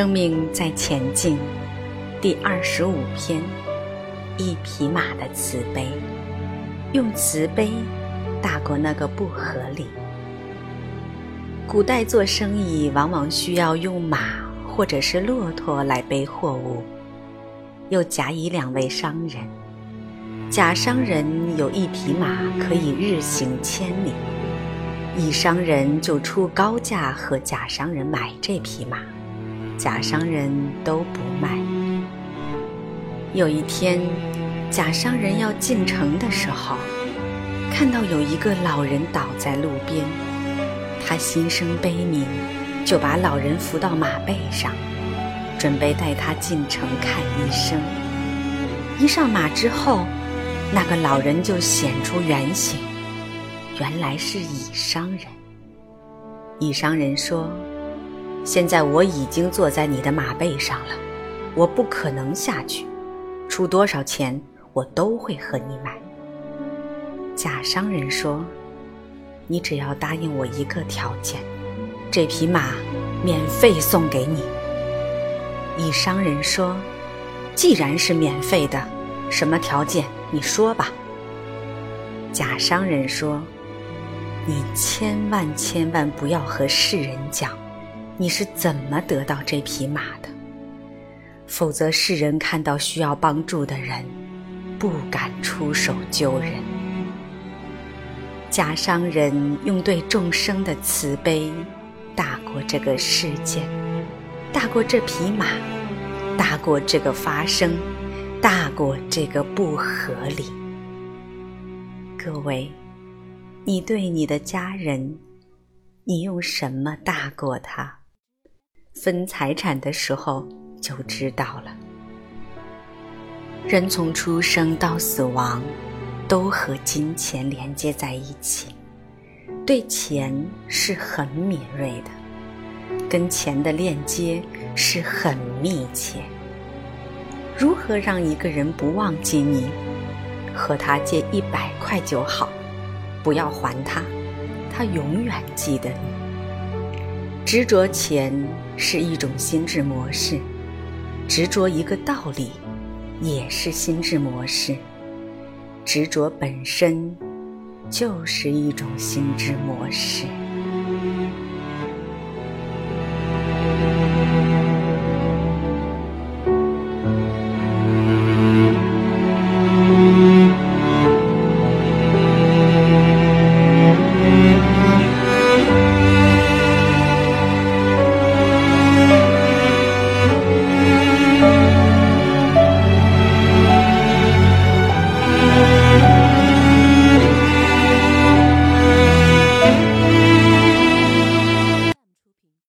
生命在前进，第二十五篇：一匹马的慈悲，用慈悲大过那个不合理。古代做生意往往需要用马或者是骆驼来背货物，又甲乙两位商人。甲商人有一匹马可以日行千里，乙商人就出高价和甲商人买这匹马。甲商人都不卖。有一天，甲商人要进城的时候，看到有一个老人倒在路边，他心生悲悯，就把老人扶到马背上，准备带他进城看医生。一上马之后，那个老人就显出原形，原来是乙商人。乙商人说。现在我已经坐在你的马背上了，我不可能下去，出多少钱我都会和你买。甲商人说：“你只要答应我一个条件，这匹马免费送给你。”乙商人说：“既然是免费的，什么条件你说吧。”甲商人说：“你千万千万不要和世人讲。”你是怎么得到这匹马的？否则世人看到需要帮助的人，不敢出手救人。假商人用对众生的慈悲，大过这个世界，大过这匹马，大过这个发生，大过这个不合理。各位，你对你的家人，你用什么大过他？分财产的时候就知道了。人从出生到死亡，都和金钱连接在一起，对钱是很敏锐的，跟钱的链接是很密切。如何让一个人不忘记你？和他借一百块就好，不要还他，他永远记得你。执着钱是一种心智模式，执着一个道理也是心智模式，执着本身就是一种心智模式。